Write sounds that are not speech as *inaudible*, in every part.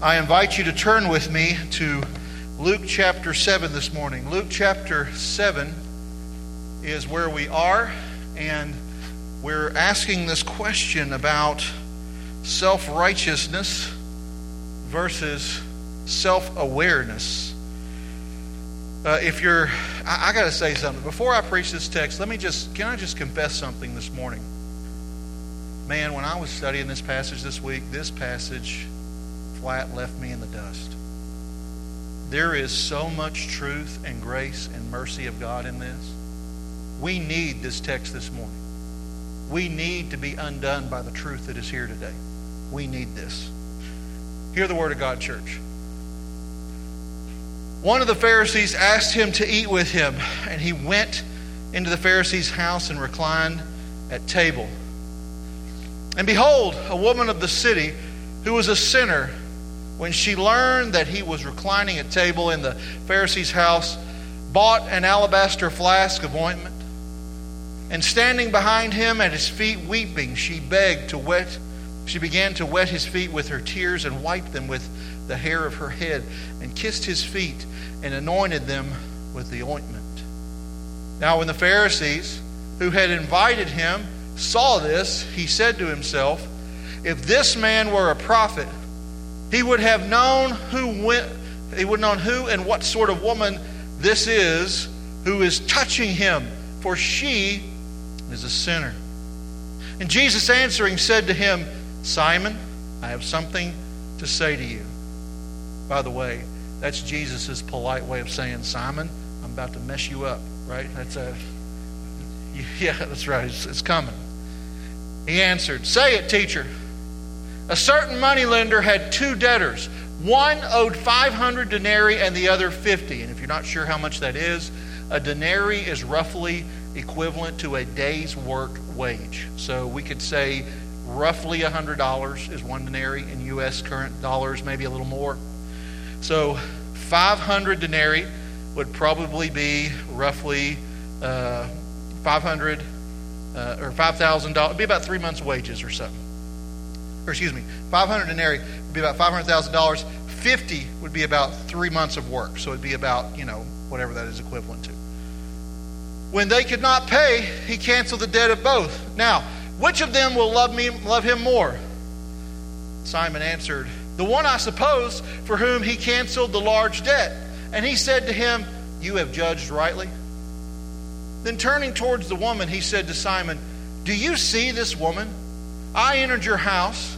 I invite you to turn with me to Luke chapter 7 this morning. Luke chapter 7 is where we are, and we're asking this question about self righteousness versus self awareness. Uh, if you're, I, I got to say something. Before I preach this text, let me just, can I just confess something this morning? Man, when I was studying this passage this week, this passage flat left me in the dust. There is so much truth and grace and mercy of God in this. We need this text this morning. We need to be undone by the truth that is here today. We need this. Hear the word of God, church. One of the Pharisees asked him to eat with him, and he went into the Pharisee's house and reclined at table. And behold, a woman of the city who was a sinner when she learned that he was reclining at table in the Pharisee's house, bought an alabaster flask of ointment, and standing behind him at his feet weeping, she begged to wet she began to wet his feet with her tears and wiped them with the hair of her head and kissed his feet and anointed them with the ointment. Now when the Pharisees who had invited him saw this, he said to himself, if this man were a prophet, he would have known who went, he would known who and what sort of woman this is who is touching him, for she is a sinner. And Jesus answering said to him, Simon, I have something to say to you. By the way, that's Jesus' polite way of saying, Simon, I'm about to mess you up, right? That's a, *laughs* yeah, that's right. It's, it's coming. He answered, Say it, teacher. A certain moneylender had two debtors. One owed 500 denarii and the other 50. And if you're not sure how much that is, a denarii is roughly equivalent to a day's work wage. So we could say roughly $100 is one denarii in U.S. current dollars, maybe a little more. So 500 denarii would probably be roughly uh, 500 uh, or $5,000. It'd be about three months' wages or something or excuse me, 500 denarii would be about $500,000. 50 would be about three months of work. So it'd be about, you know, whatever that is equivalent to. When they could not pay, he canceled the debt of both. Now, which of them will love me, love him more? Simon answered, The one, I suppose, for whom he canceled the large debt. And he said to him, You have judged rightly. Then turning towards the woman, he said to Simon, Do you see this woman? I entered your house.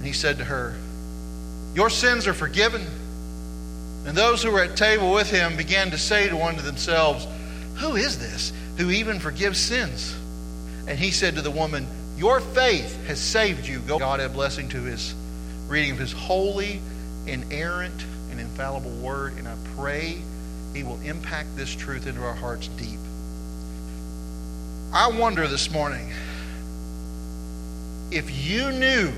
And he said to her, Your sins are forgiven. And those who were at table with him began to say to one to themselves, Who is this who even forgives sins? And he said to the woman, Your faith has saved you. Go. God have blessing to his reading of his holy, inerrant, and infallible word. And I pray he will impact this truth into our hearts deep. I wonder this morning if you knew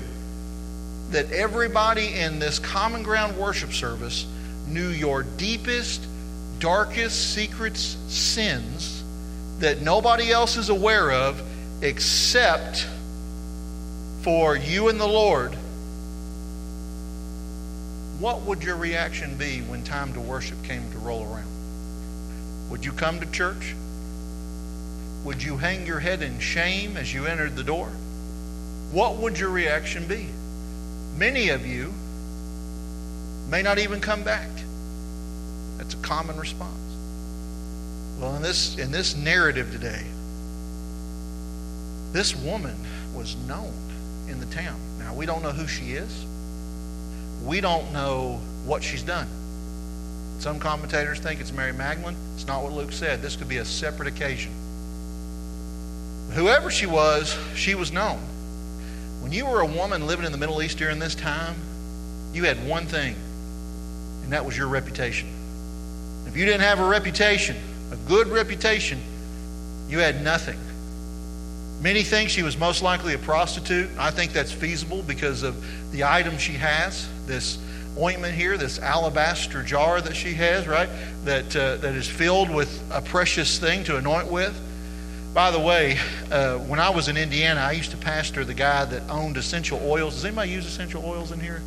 that everybody in this common ground worship service knew your deepest, darkest secrets, sins that nobody else is aware of except for you and the Lord, what would your reaction be when time to worship came to roll around? Would you come to church? Would you hang your head in shame as you entered the door? what would your reaction be? Many of you may not even come back. That's a common response. Well, in this, in this narrative today, this woman was known in the town. Now, we don't know who she is. We don't know what she's done. Some commentators think it's Mary Magdalene. It's not what Luke said. This could be a separate occasion. Whoever she was, she was known. When you were a woman living in the Middle East during this time, you had one thing, and that was your reputation. If you didn't have a reputation, a good reputation, you had nothing. Many think she was most likely a prostitute. I think that's feasible because of the item she has. This ointment here, this alabaster jar that she has, right? That, uh, that is filled with a precious thing to anoint with. By the way, uh, when I was in Indiana, I used to pastor the guy that owned essential oils. Does anybody use essential oils in here?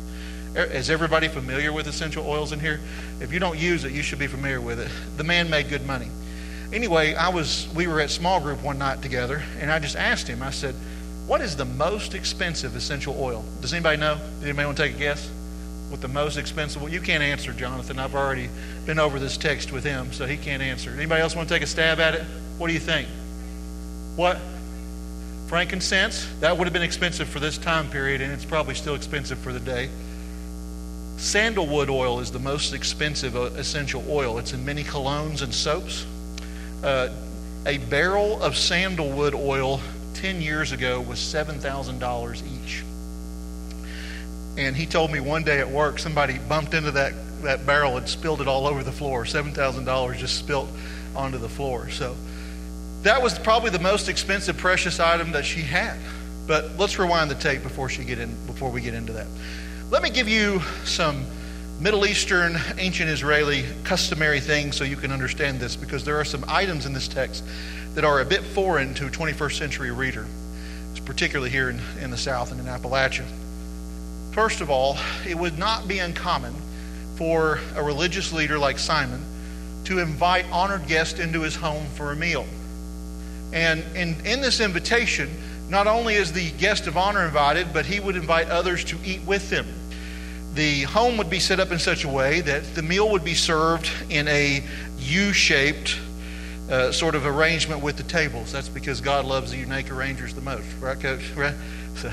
Is everybody familiar with essential oils in here? If you don't use it, you should be familiar with it. The man made good money. Anyway, I was we were at small group one night together, and I just asked him. I said, "What is the most expensive essential oil?" Does anybody know? Anybody want to take a guess? What the most expensive? Well, you can't answer, Jonathan. I've already been over this text with him, so he can't answer. Anybody else want to take a stab at it? What do you think? What? Frankincense? That would have been expensive for this time period, and it's probably still expensive for the day. Sandalwood oil is the most expensive uh, essential oil. It's in many colognes and soaps. Uh, a barrel of sandalwood oil 10 years ago was $7,000 each. And he told me one day at work, somebody bumped into that, that barrel and spilled it all over the floor. $7,000 just spilt onto the floor. So that was probably the most expensive precious item that she had. But let's rewind the tape before, she get in, before we get into that. Let me give you some Middle Eastern, ancient Israeli customary things so you can understand this because there are some items in this text that are a bit foreign to a 21st century reader, particularly here in, in the South and in Appalachia. First of all, it would not be uncommon for a religious leader like Simon to invite honored guests into his home for a meal. And in, in this invitation, not only is the guest of honor invited, but he would invite others to eat with them. The home would be set up in such a way that the meal would be served in a U shaped uh, sort of arrangement with the tables. That's because God loves the unique arrangers the most, right, Coach? Right? So,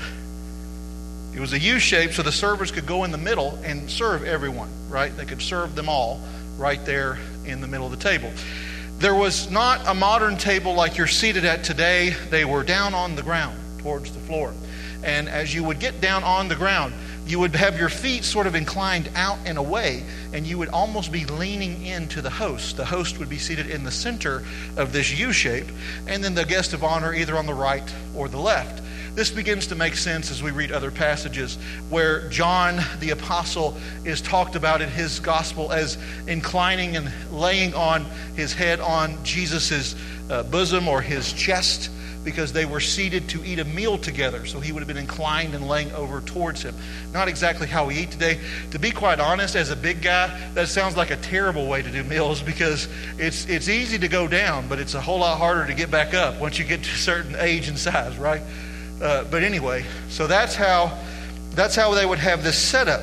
it was a U shape so the servers could go in the middle and serve everyone, right? They could serve them all right there in the middle of the table. There was not a modern table like you're seated at today. They were down on the ground towards the floor. And as you would get down on the ground, you would have your feet sort of inclined out and away, and you would almost be leaning into the host. The host would be seated in the center of this U shape, and then the guest of honor either on the right or the left. This begins to make sense as we read other passages where John the Apostle is talked about in his gospel as inclining and laying on his head on Jesus' uh, bosom or his chest because they were seated to eat a meal together. So he would have been inclined and laying over towards him. Not exactly how we eat today. To be quite honest, as a big guy, that sounds like a terrible way to do meals because it's, it's easy to go down, but it's a whole lot harder to get back up once you get to a certain age and size, right? Uh, but anyway, so that's how that's how they would have this setup.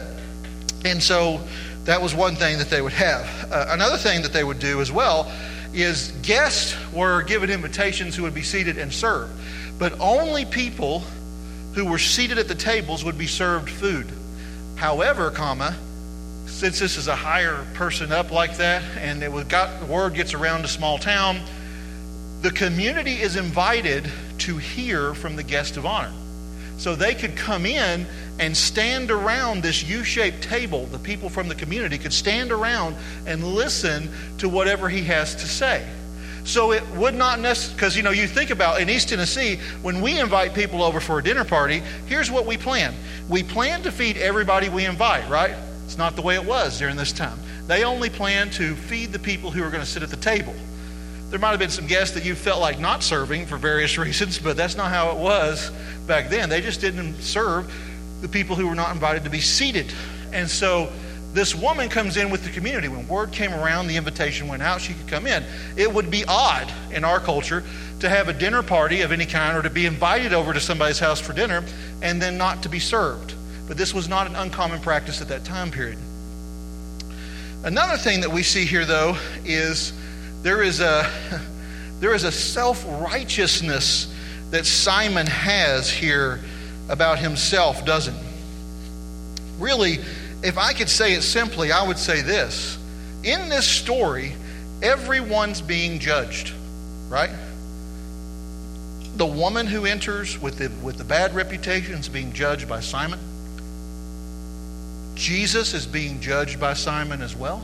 And so that was one thing that they would have. Uh, another thing that they would do as well is guests were given invitations who would be seated and served, but only people who were seated at the tables would be served food. However, comma, since this is a higher person up like that, and it was got word gets around a small town, the community is invited to hear from the guest of honor. So they could come in and stand around this U shaped table. The people from the community could stand around and listen to whatever he has to say. So it would not necessarily, because you know, you think about in East Tennessee, when we invite people over for a dinner party, here's what we plan. We plan to feed everybody we invite, right? It's not the way it was during this time. They only plan to feed the people who are going to sit at the table. There might have been some guests that you felt like not serving for various *laughs* reasons, but that's not how it was back then. They just didn't serve the people who were not invited to be seated. And so this woman comes in with the community. When word came around, the invitation went out, she could come in. It would be odd in our culture to have a dinner party of any kind or to be invited over to somebody's house for dinner and then not to be served. But this was not an uncommon practice at that time period. Another thing that we see here, though, is there is a, *laughs* there is a self righteousness that Simon has here about himself, doesn't Really, if I could say it simply, I would say this. In this story, everyone's being judged, right? The woman who enters with the, with the bad reputation is being judged by Simon. Jesus is being judged by Simon as well.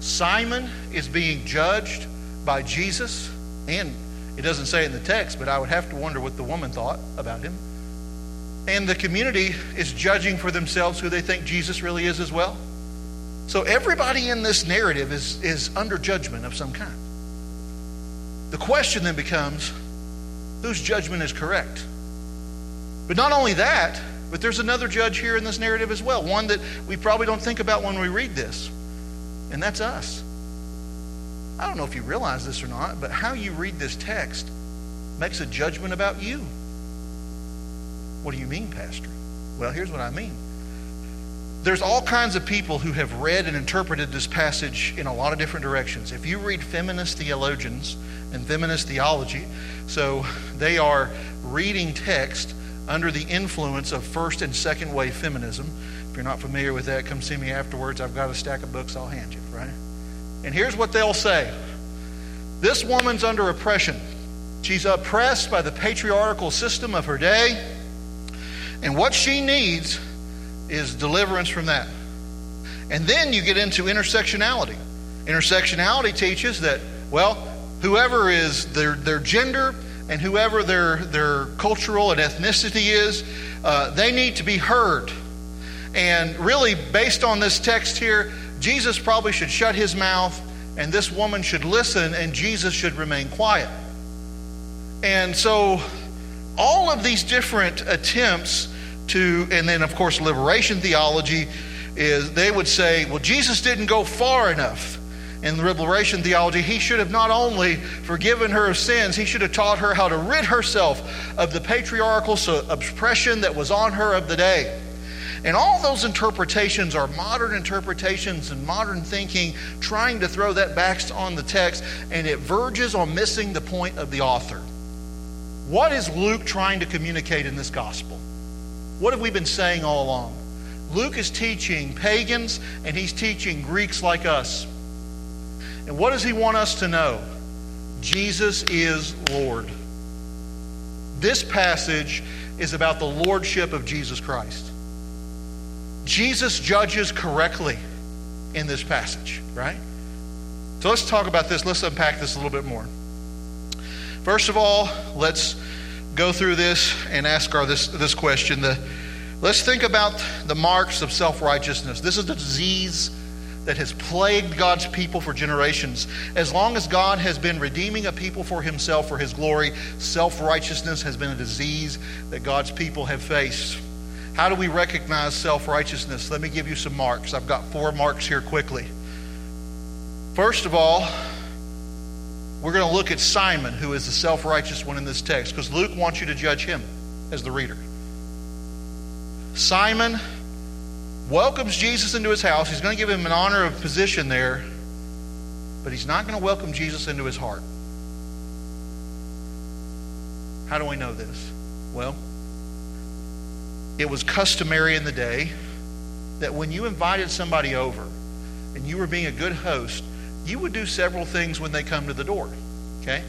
Simon is being judged by Jesus, and it doesn't say in the text, but I would have to wonder what the woman thought about him. And the community is judging for themselves who they think Jesus really is as well. So everybody in this narrative is, is under judgment of some kind. The question then becomes whose judgment is correct? But not only that, but there's another judge here in this narrative as well, one that we probably don't think about when we read this, and that's us. I don't know if you realize this or not, but how you read this text makes a judgment about you. What do you mean, Pastor? Well, here's what I mean. There's all kinds of people who have read and interpreted this passage in a lot of different directions. If you read feminist theologians and feminist theology, so they are reading text under the influence of first and second wave feminism. You're not familiar with that, come see me afterwards. I've got a stack of books I'll hand you, right? And here's what they'll say This woman's under oppression. She's oppressed by the patriarchal system of her day. And what she needs is deliverance from that. And then you get into intersectionality. Intersectionality teaches that, well, whoever is their, their gender and whoever their, their cultural and ethnicity is, uh, they need to be heard. And really, based on this text here, Jesus probably should shut his mouth and this woman should listen and Jesus should remain quiet. And so, all of these different attempts to, and then of course, liberation theology is they would say, well, Jesus didn't go far enough in the liberation theology, he should have not only forgiven her of sins, he should have taught her how to rid herself of the patriarchal oppression that was on her of the day. And all those interpretations are modern interpretations and modern thinking, trying to throw that back on the text, and it verges on missing the point of the author. What is Luke trying to communicate in this gospel? What have we been saying all along? Luke is teaching pagans and he's teaching Greeks like us. And what does he want us to know? Jesus is Lord. This passage is about the lordship of Jesus Christ. Jesus judges correctly in this passage, right? So let's talk about this. Let's unpack this a little bit more. First of all, let's go through this and ask our this, this question. The, let's think about the marks of self righteousness. This is the disease that has plagued God's people for generations. As long as God has been redeeming a people for himself for his glory, self righteousness has been a disease that God's people have faced. How do we recognize self righteousness? Let me give you some marks. I've got four marks here quickly. First of all, we're going to look at Simon, who is the self righteous one in this text, because Luke wants you to judge him as the reader. Simon welcomes Jesus into his house. He's going to give him an honor of position there, but he's not going to welcome Jesus into his heart. How do we know this? Well, it was customary in the day that when you invited somebody over and you were being a good host, you would do several things when they come to the door. Okay?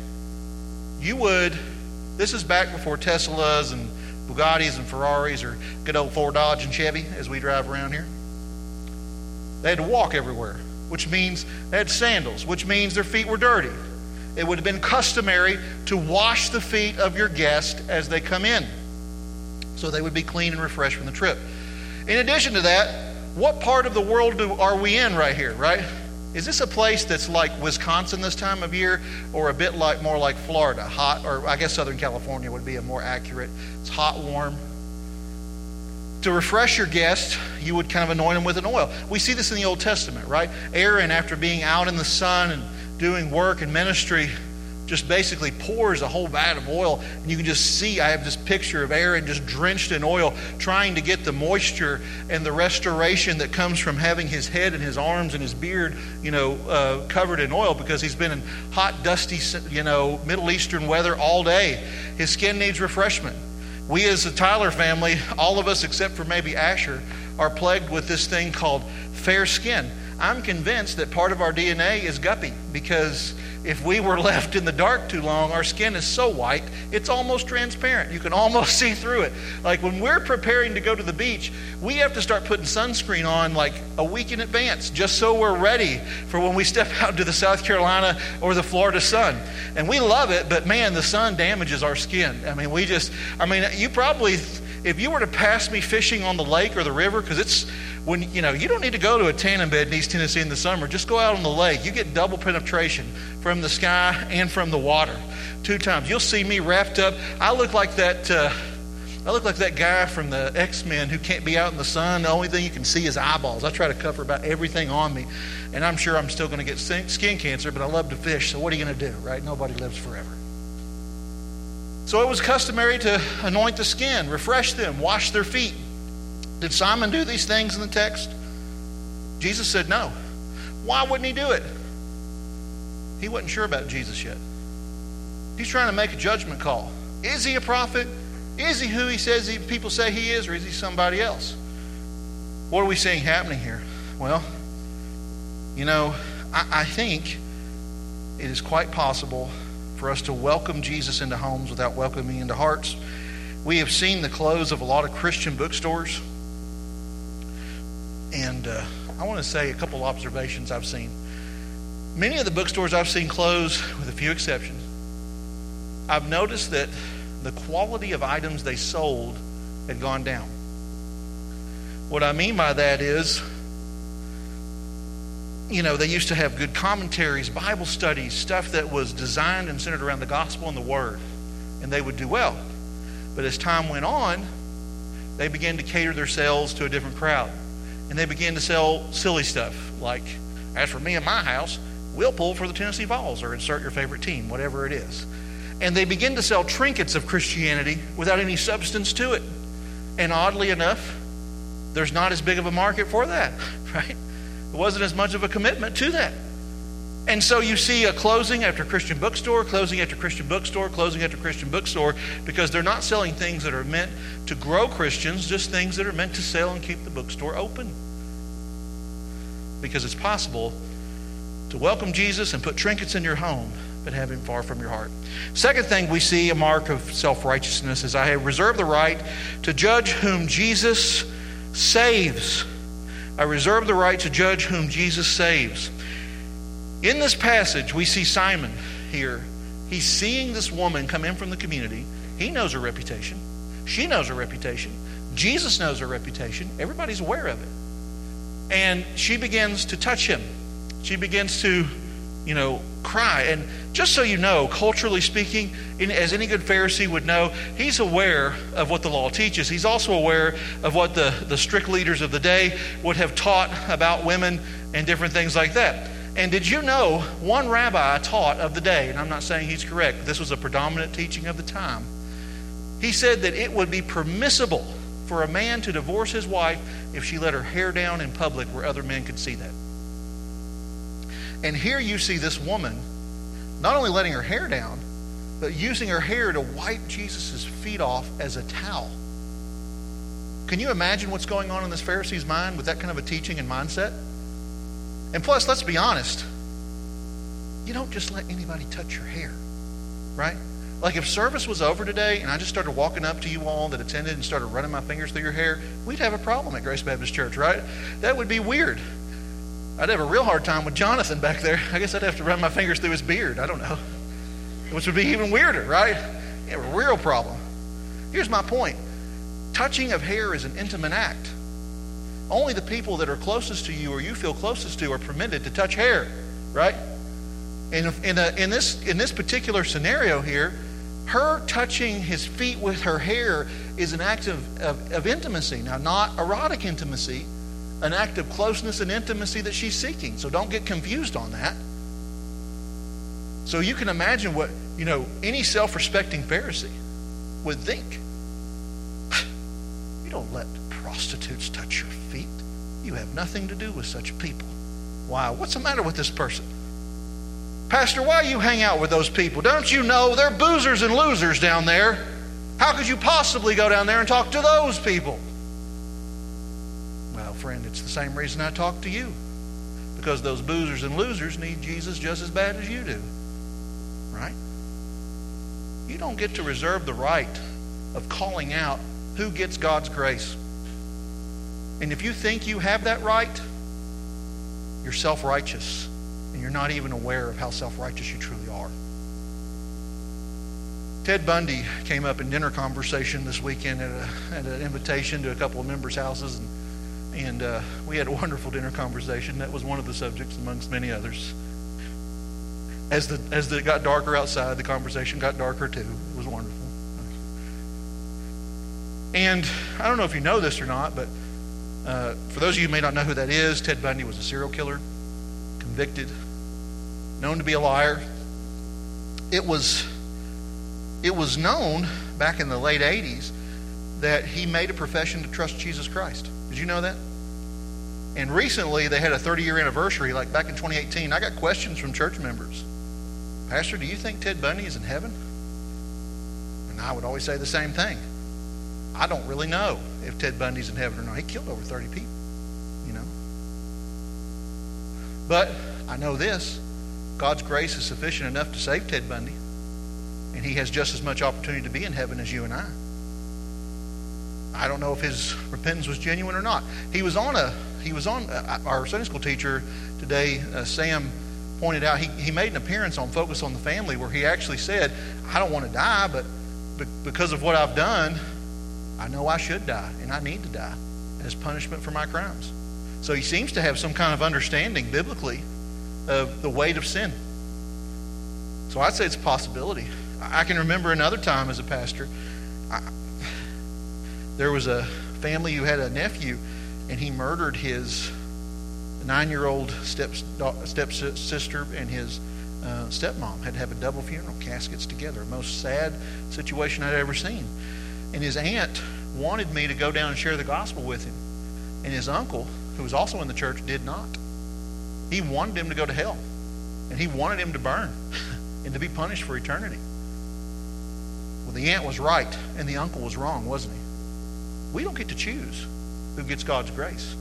You would, this is back before Teslas and Bugattis and Ferraris or good old Ford Dodge and Chevy as we drive around here. They had to walk everywhere, which means they had sandals, which means their feet were dirty. It would have been customary to wash the feet of your guest as they come in so they would be clean and refreshed from the trip. In addition to that, what part of the world do, are we in right here, right? Is this a place that's like Wisconsin this time of year, or a bit like more like Florida, hot, or I guess Southern California would be a more accurate? It's hot, warm. To refresh your guest, you would kind of anoint them with an oil. We see this in the Old Testament, right? Aaron, after being out in the sun and doing work and ministry, just basically pours a whole vat of oil. And you can just see, I have this picture of Aaron just drenched in oil, trying to get the moisture and the restoration that comes from having his head and his arms and his beard, you know, uh, covered in oil because he's been in hot, dusty, you know, Middle Eastern weather all day. His skin needs refreshment. We, as the Tyler family, all of us except for maybe Asher, are plagued with this thing called fair skin. I'm convinced that part of our DNA is guppy because if we were *laughs* left in the dark too long, our skin is so white, it's almost transparent. You can almost *laughs* see through it. Like when we're preparing to go to the beach, we have to start putting sunscreen on like a week in advance just so we're ready for when we step *laughs* out to the South Carolina or the Florida sun. And we love it, but man, the sun damages our skin. I mean, we just, I mean, you probably, if you were to pass me fishing on the lake or the river, because it's, when you know you don't need to go to a tanning bed in East Tennessee in the summer. Just go out on the lake. You get double penetration from the sky and from the water, two times. You'll see me wrapped up. I look like that. Uh, I look like that guy from the X Men who can't be out in the sun. The only thing you can see is eyeballs. I try to cover about everything on me, and I'm sure I'm still going to get skin cancer. But I love to fish, so what are you going to do, right? Nobody lives forever. So it was customary to anoint the skin, refresh them, wash their feet. Did Simon do these things in the text? Jesus said no. Why wouldn't he do it? He wasn't sure about Jesus yet. He's trying to make a judgment call. Is he a prophet? Is he who he says he, people say he is, or is he somebody else? What are we seeing happening here? Well, you know, I, I think it is quite possible for us to welcome Jesus into homes without welcoming into hearts. We have seen the close of a lot of Christian bookstores and uh, I want to say a couple observations I've seen. Many of the bookstores I've seen close, with a few exceptions, I've noticed that the quality of items they sold had gone down. What I mean by that is, you know, they used to have good commentaries, Bible studies, stuff that was designed and centered around the gospel and the word, and they would do well. But as time went on, they began to cater their sales to a different crowd and they began to sell silly stuff like, as for me and my house, we'll pull for the Tennessee Vols or insert your favorite team, whatever it is. And they begin to sell trinkets of Christianity without any substance to it. And oddly enough, there's not as big of a market for that, *laughs* right? It wasn't as much of a commitment to that. And so you see a closing after Christian bookstore, closing after Christian bookstore, closing after Christian bookstore, because they're not selling things that are meant to grow Christians, just things that are meant to sell and keep the bookstore open. Because it's possible to welcome Jesus and put trinkets in your home, but have him far from your heart. Second thing we see a mark of self righteousness is I have reserved the right to judge whom Jesus saves. I reserve the right to judge whom Jesus saves. In this passage, we see Simon here. He's seeing this woman come in from the community. He knows her reputation. She knows her reputation. Jesus knows her reputation. Everybody's aware of it. And she begins to touch him. She begins to, you know, cry. And just so you know, culturally speaking, as any good Pharisee would know, he's aware of what the law teaches. He's also aware of what the, the strict leaders of the day would have taught about women and different things like that. And did you know one rabbi taught of the day, and I'm not saying he's correct, this was a predominant teaching of the time. He said that it would be permissible for a man to divorce his wife if she let her hair down in public where other men could see that. And here you see this woman not only letting her hair down, but using her hair to wipe Jesus' feet off as a towel. Can you imagine what's going on in this Pharisee's mind with that kind of a teaching and mindset? And plus, let's be honest, you don't just let anybody touch your hair, right? Like if service was over today and I just started walking up to you all that attended and started running my fingers through your hair, we'd have a problem at Grace Baptist Church, right? That would be weird. I'd have a real hard time with Jonathan back there. I guess I'd have to run my fingers through his beard. I don't know. Which would be even weirder, right? You have a real problem. Here's my point touching of hair is an intimate act. Only the people that are closest to you or you feel closest to are permitted to touch hair, right? And in, a, in, this, in this particular scenario here, her touching his feet with her hair is an act of, of, of intimacy. Now, not erotic intimacy, an act of closeness and intimacy that she's seeking. So don't get confused on that. So you can imagine what, you know, any self respecting Pharisee would think. *sighs* You don't let prostitutes touch your feet. You have nothing to do with such people. Why? What's the matter with this person? Pastor, why you hang out with those people? Don't you know they're boozers and losers down there? How could you possibly go down there and talk to those people? Friend, it's the same reason I talk to you. because those boozers and losers need Jesus just as bad as you do. Right? You don't get to reserve the right of calling out who gets God's grace. And if you think you have that right, you're self righteous and you're not even aware of how self righteous you truly are. Ted Bundy came up in dinner conversation this weekend at, a, at an invitation to a couple of members' houses, and, and uh, we had a wonderful dinner conversation. That was one of the subjects, amongst many others. As the as it got darker outside, the conversation got darker too. It was wonderful. And I don't know if you know this or not, but uh, for those of you who may not know who that is, Ted Bundy was a serial killer, convicted, known to be a liar. It was it was known back in the late 80s that he made a profession to trust Jesus Christ. Did you know that? And recently they had a 30 year anniversary, like back in 2018. I got questions from church members. Pastor, do you think Ted Bundy is in heaven? And I would always say the same thing. I don't really know if Ted Bundy's in heaven or not. He killed over 30 people, you know. But I know this God's grace is sufficient enough to save Ted Bundy. And he has just as much opportunity to be in heaven as you and I. I don't know if his repentance was genuine or not. He was on a he was on uh, our Sunday school teacher today, uh, Sam pointed out he, he made an appearance on Focus on the Family where he actually said, I don't want to die, but because of what I've done, I know I should die and I need to die as punishment for my crimes. So he seems to have some kind of understanding biblically of the weight of sin. So I'd say it's a possibility. I can remember another time as a pastor, I, there was a family who had a nephew, and he murdered his nine-year-old step stepsister and his uh, stepmom. Had to have a double funeral, caskets together. Most sad situation I'd ever seen. And his aunt wanted me to go down and share the gospel with him, and his uncle, who was also in the church, did not. He wanted him to go to hell, and he wanted him to burn *laughs* and to be punished for eternity. Well, the aunt was right and the uncle was wrong, wasn't he? We don't get to choose who gets God's grace.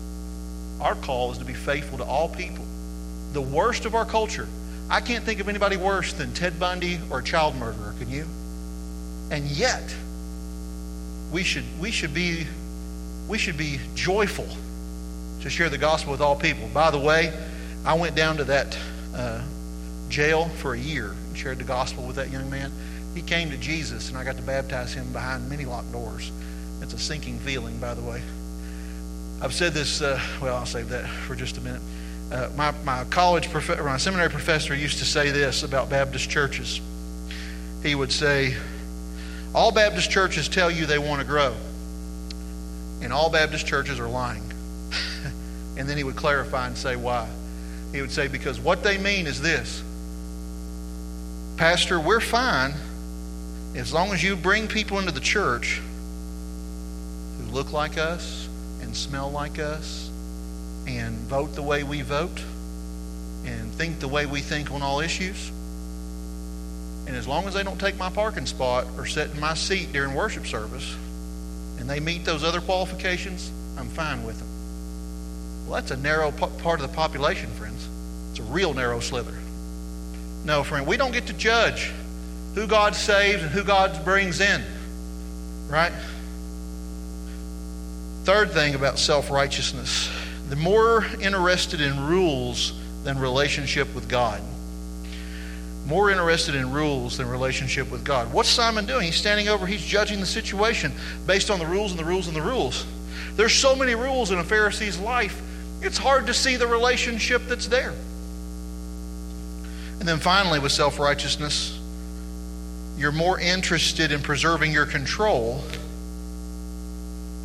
Our call is to be faithful to all people. The worst of our culture. I can't think of anybody worse than Ted Bundy or a child murderer, can you? And yet, we should, we should, be, we should be joyful to share the gospel with all people. By the way, I went down to that uh, jail for a year and shared the gospel with that young man. He came to Jesus, and I got to baptize him behind many locked doors. It's a sinking feeling, by the way. I've said this, uh, well, I'll save that for just a minute. Uh, my, my college, prof- my seminary professor used to say this about Baptist churches. He would say, All Baptist churches tell you they want to grow, and all Baptist churches are lying. *laughs* and then he would clarify and say why. He would say, Because what they mean is this Pastor, we're fine as long as you bring people into the church who look like us and smell like us and vote the way we vote and think the way we think on all issues, and as long as they don't take my parking spot or sit in my seat during worship service and they meet those other qualifications, I'm fine with them. Well, that's a narrow part of the population, friends. It's a real narrow slither. No, friend, we don't get to judge who God saves and who God brings in. Right? Third thing about self righteousness the more interested in rules than relationship with God. More interested in rules than relationship with God. What's Simon doing? He's standing over, he's judging the situation based on the rules and the rules and the rules. There's so many rules in a Pharisee's life, it's hard to see the relationship that's there. And then finally, with self righteousness, you're more interested in preserving your control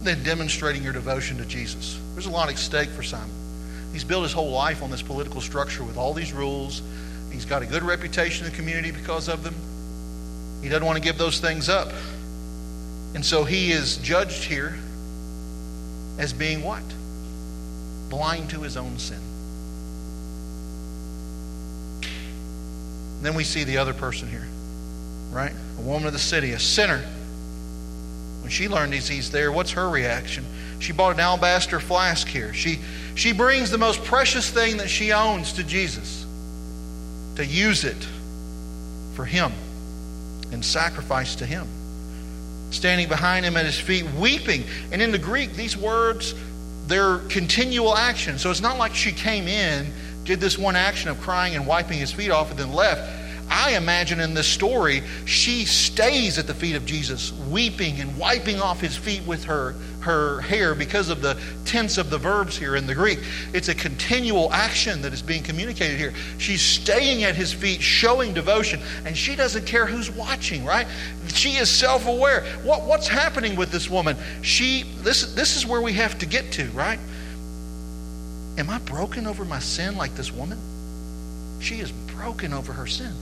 than demonstrating your devotion to Jesus. There's a lot at stake for Simon. He's built his whole life on this political structure with all these rules. He's got a good reputation in the community because of them. He doesn't want to give those things up. And so he is judged here as being what? Blind to his own sin. And then we see the other person here right? A woman of the city, a sinner. When she learned he's, he's there, what's her reaction? She bought an alabaster flask here. She, she brings the most precious thing that she owns to Jesus to use it for Him and sacrifice to Him. Standing behind Him at His feet, weeping. And in the Greek, these words, they're continual action. So it's not like she came in, did this one action of crying and wiping His feet off, and then left I imagine in this story, she stays at the feet of Jesus, weeping and wiping off his feet with her, her hair because of the tense of the verbs here in the Greek. It's a continual action that is being communicated here. She's staying at his feet, showing devotion, and she doesn't care who's watching, right? She is self aware. What, what's happening with this woman? She, this, this is where we have to get to, right? Am I broken over my sin like this woman? She is broken over her sin.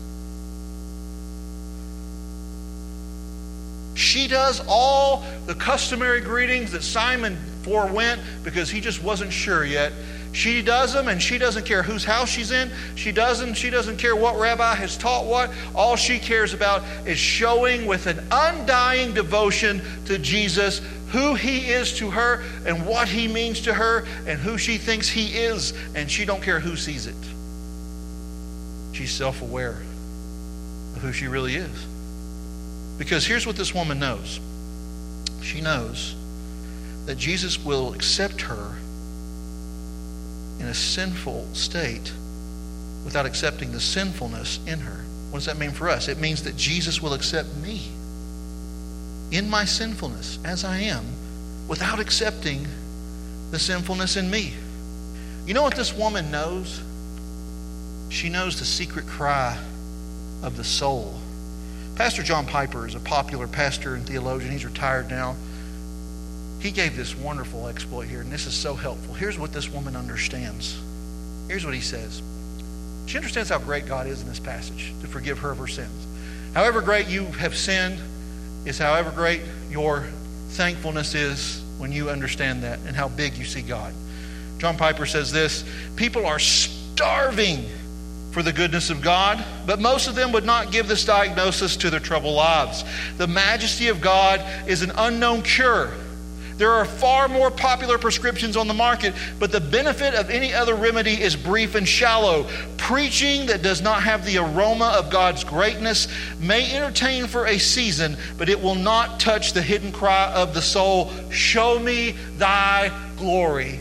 She does all the customary greetings that Simon forewent because he just wasn't sure yet. She does them and she doesn't care whose house she's in. She doesn't she doesn't care what rabbi has taught what. All she cares about is showing with an undying devotion to Jesus who he is to her and what he means to her and who she thinks he is and she don't care who sees it. She's self-aware of who she really is. Because here's what this woman knows she knows that Jesus will accept her in a sinful state without accepting the sinfulness in her. What does that mean for us? It means that Jesus will accept me in my sinfulness as I am without accepting the sinfulness in me. You know what this woman knows? She knows the secret cry of the soul Pastor John Piper is a popular pastor and theologian. He's retired now. He gave this wonderful exploit here, and this is so helpful. Here's what this woman understands. Here's what he says. She understands how great God is in this passage to forgive her of her sins. However great you have sinned is however great your thankfulness is when you understand that and how big you see God. John Piper says this People are starving for the goodness of God, but most of them would not give this diagnosis to their troubled lives. The majesty of God is an unknown cure. There are far more popular prescriptions on the market, but the benefit of any other remedy is brief and shallow. Preaching that does not have the aroma of God's greatness may entertain for a season, but it will not touch the hidden cry of the soul Show me thy glory.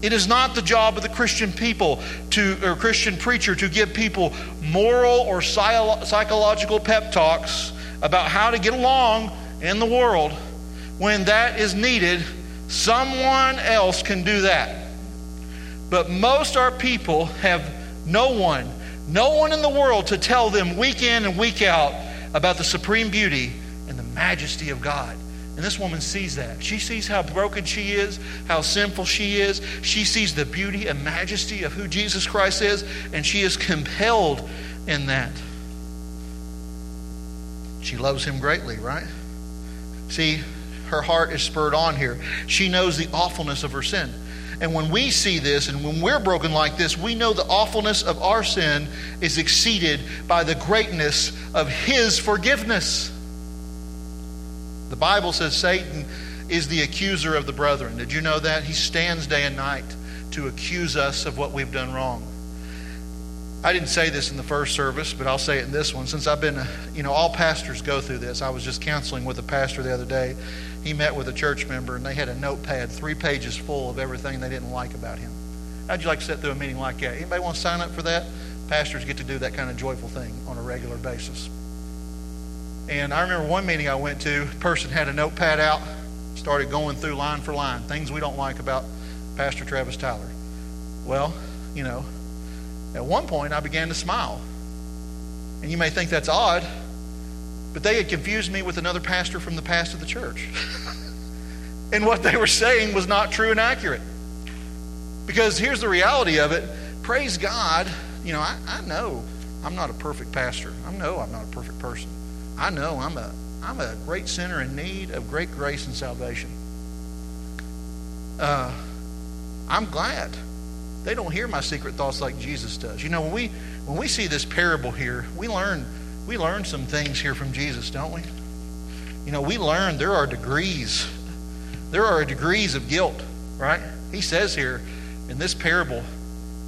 It is not the job of the Christian people to, or Christian preacher to give people moral or psychological pep talks about how to get along in the world. When that is needed, someone else can do that. But most our people have no one, no one in the world to tell them week in and week out about the supreme beauty and the majesty of God. And this woman sees that. She sees how broken she is, how sinful she is. She sees the beauty and majesty of who Jesus Christ is, and she is compelled in that. She loves him greatly, right? See, her heart is spurred on here. She knows the awfulness of her sin. And when we see this and when we're broken like this, we know the awfulness of our sin is exceeded by the greatness of His forgiveness. The Bible says Satan is the accuser of the brethren. Did you know that? He stands day and night to accuse us of what we've done wrong. I didn't say this in the first service, but I'll say it in this one. Since I've been, uh, you know, all pastors go through this. I was just counseling with a pastor the other day. He met with a church member, and they had a notepad, three pages full of everything they didn't like about him. How'd you like to sit through a meeting like that? Anybody want to sign up for that? Pastors get to do that kind of joyful thing on a regular basis. And I remember one meeting I went to, person had a notepad out, started going through line for line, things we don't like about Pastor Travis Tyler. Well, you know, at one point I began to smile. And you may think that's odd, but they had confused me with another pastor from the past of the church. *laughs* and what they were saying was not true and accurate. Because here's the reality of it praise God, you know, I, I know I'm not a perfect pastor. I know I'm not a perfect person. I know I'm a, I'm a great sinner in need of great grace and salvation. Uh, I'm glad they don't hear my secret thoughts like Jesus does. You know, when we when we see this parable here, we learn we learn some things here from Jesus, don't we? You know, we learn there are degrees there are degrees of guilt, right? He says here in this parable,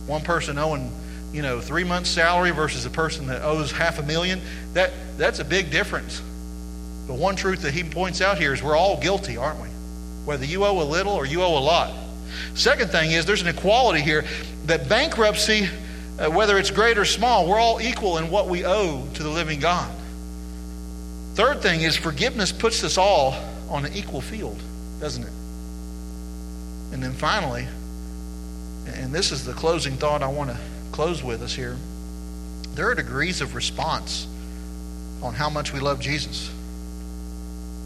one person owing, you know, three months' salary versus a person that owes half a million, that, that's a big difference. The one truth that he points out here is we're all guilty, aren't we? Whether you owe a little or you owe a lot. Second thing is there's an equality here that bankruptcy, uh, whether it's great or small, we're all equal in what we owe to the living God. Third thing is forgiveness puts us all on an equal field, doesn't it? And then finally, and this is the closing thought I want to close with us here. There are degrees of response on how much we love Jesus.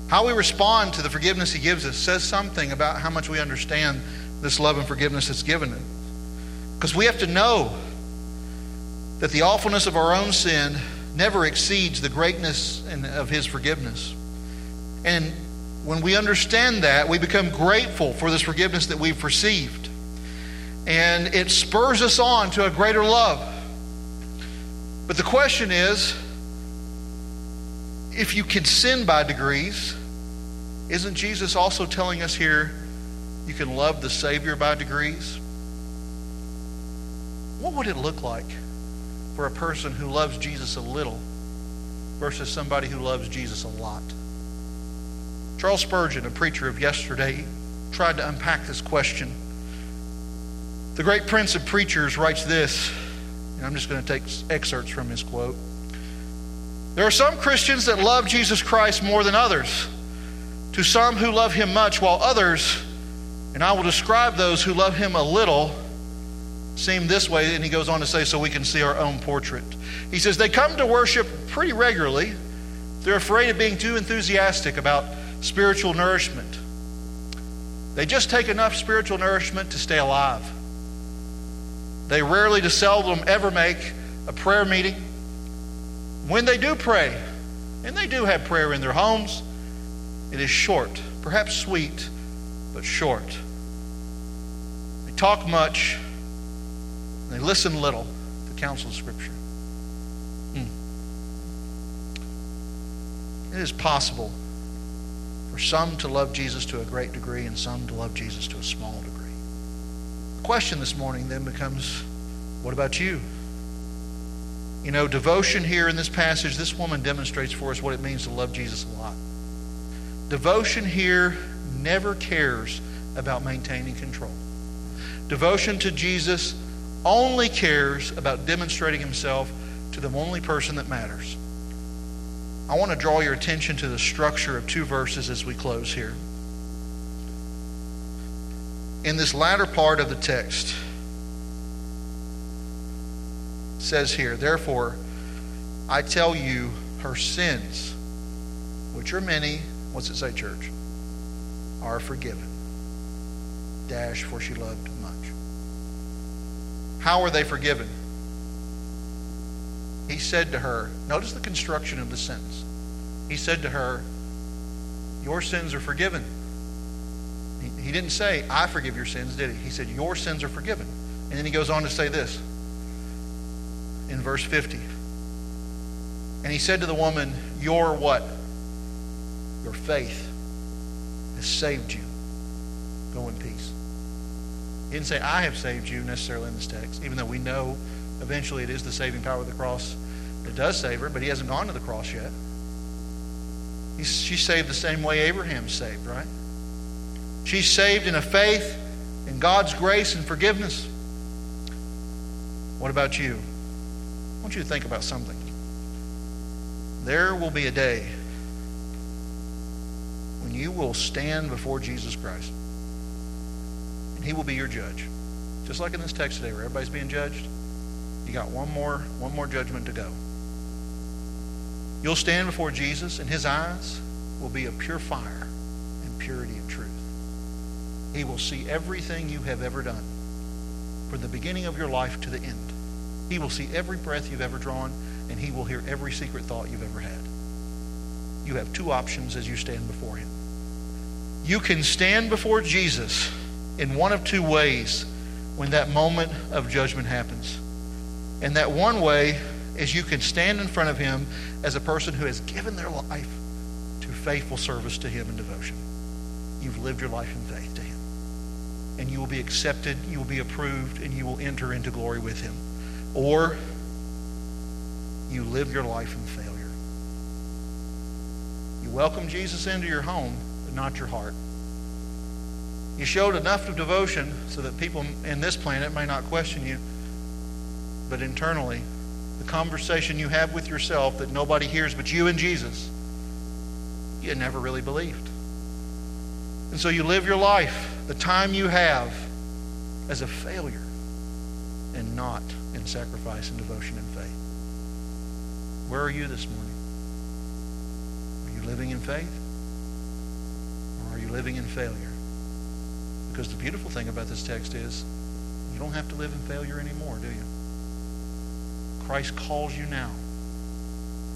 How we respond to the forgiveness he gives us says something about how much we understand this love and forgiveness that's given. Us. Because we have to know that the awfulness of our own sin never exceeds the greatness of his forgiveness. And when we understand that, we become grateful for this forgiveness that we've received. And it spurs us on to a greater love. But the question is if you can sin by degrees, isn't Jesus also telling us here you can love the Savior by degrees? What would it look like for a person who loves Jesus a little versus somebody who loves Jesus a lot? Charles Spurgeon, a preacher of yesterday, tried to unpack this question. The great prince of preachers writes this, and I'm just going to take excerpts from his quote. There are some Christians that love Jesus Christ more than others. To some who love him much, while others, and I will describe those who love him a little, seem this way. And he goes on to say, so we can see our own portrait. He says, they come to worship pretty regularly. They're afraid of being too enthusiastic about spiritual nourishment. They just take enough spiritual nourishment to stay alive. They rarely to seldom ever make a prayer meeting. When they do pray, and they do have prayer in their homes, it is short, perhaps sweet, but short. They talk much, they listen little to counsel of Scripture. Hmm. It is possible for some to love Jesus to a great degree and some to love Jesus to a small degree. Question this morning then becomes what about you? You know, devotion here in this passage, this woman demonstrates for us what it means to love Jesus a lot. Devotion here never cares about maintaining control. Devotion to Jesus only cares about demonstrating himself to the only person that matters. I want to draw your attention to the structure of two verses as we close here. In this latter part of the text, says here, therefore, I tell you, her sins, which are many, what's it say, church? Are forgiven. Dash, for she loved much. How are they forgiven? He said to her, notice the construction of the sentence. He said to her, Your sins are forgiven. He, didn't say, I forgive your sins, did he? He said, Your sins are forgiven. And then he goes on to say this in verse 50. And he said to the woman, Your what? Your faith has saved you. Go in peace. He didn't say, I have saved you necessarily in this text, even though we know Eventually, it is the saving power of the cross that does save her, but he hasn't gone to the cross yet. He's, she's saved the same way Abraham's saved, right? She's saved in a faith in God's grace and forgiveness. What about you? I want you to think about something. There will be a day when you will stand before Jesus Christ, and he will be your judge. Just like in this text today, where everybody's being judged. You got one more, one more judgment to go. You'll stand before Jesus, and his eyes will be a pure fire and purity of truth. He will see everything you have ever done, from the beginning of your life to the end. He will see every breath you've ever drawn, and he will hear every secret thought you've ever had. You have two options as you stand before him. You can stand before Jesus in one of two ways when that moment of judgment happens. And that one way is you can stand in front of him as a person who has given their life to faithful service to him and devotion. you've lived your life in faith. And you will be accepted, you will be approved, and you will enter into glory with Him. Or you live your life in failure. You welcome Jesus into your home, but not your heart. You showed enough of devotion so that people in this planet may not question you, but internally, the conversation you have with yourself that nobody hears but you and Jesus, you never really believed. And so you live your life, the time you have, as a failure and not in sacrifice and devotion and faith. Where are you this morning? Are you living in faith? Or are you living in failure? Because the beautiful thing about this text is you don't have to live in failure anymore, do you? Christ calls you now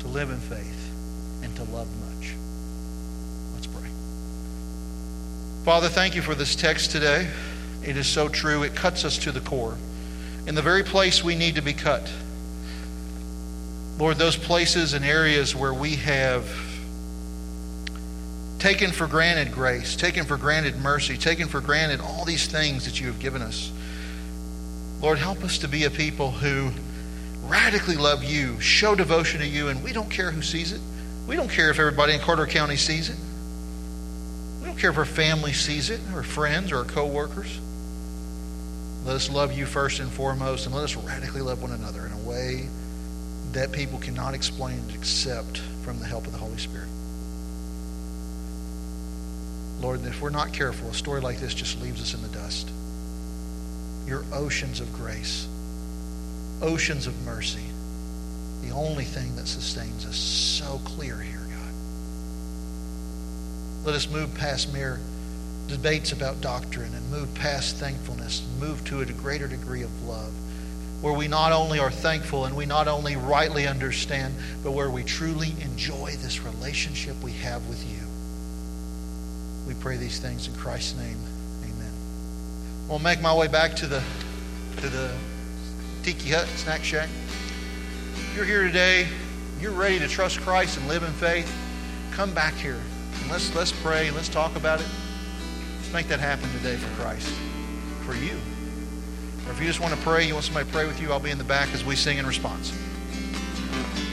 to live in faith and to love much. Let's pray. Father, thank you for this text today. It is so true. It cuts us to the core. In the very place we need to be cut. Lord, those places and areas where we have taken for granted grace, taken for granted mercy, taken for granted all these things that you have given us. Lord, help us to be a people who radically love you, show devotion to you, and we don't care who sees it. We don't care if everybody in Carter County sees it. Care if our family sees it, our friends, or our coworkers. Let us love you first and foremost, and let us radically love one another in a way that people cannot explain except from the help of the Holy Spirit. Lord, if we're not careful, a story like this just leaves us in the dust. Your oceans of grace, oceans of mercy, the only thing that sustains us, so clear here. Let us move past mere debates about doctrine and move past thankfulness and move to a greater degree of love where we not only are thankful and we not only rightly understand, but where we truly enjoy this relationship we have with you. We pray these things in Christ's name. Amen. I'll make my way back to the to the Tiki Hut Snack Shack. If you're here today, you're ready to trust Christ and live in faith, come back here let's let's pray. Let's talk about it. Let's make that happen today for Christ, for you. Or if you just want to pray, you want somebody to pray with you, I'll be in the back as we sing in response.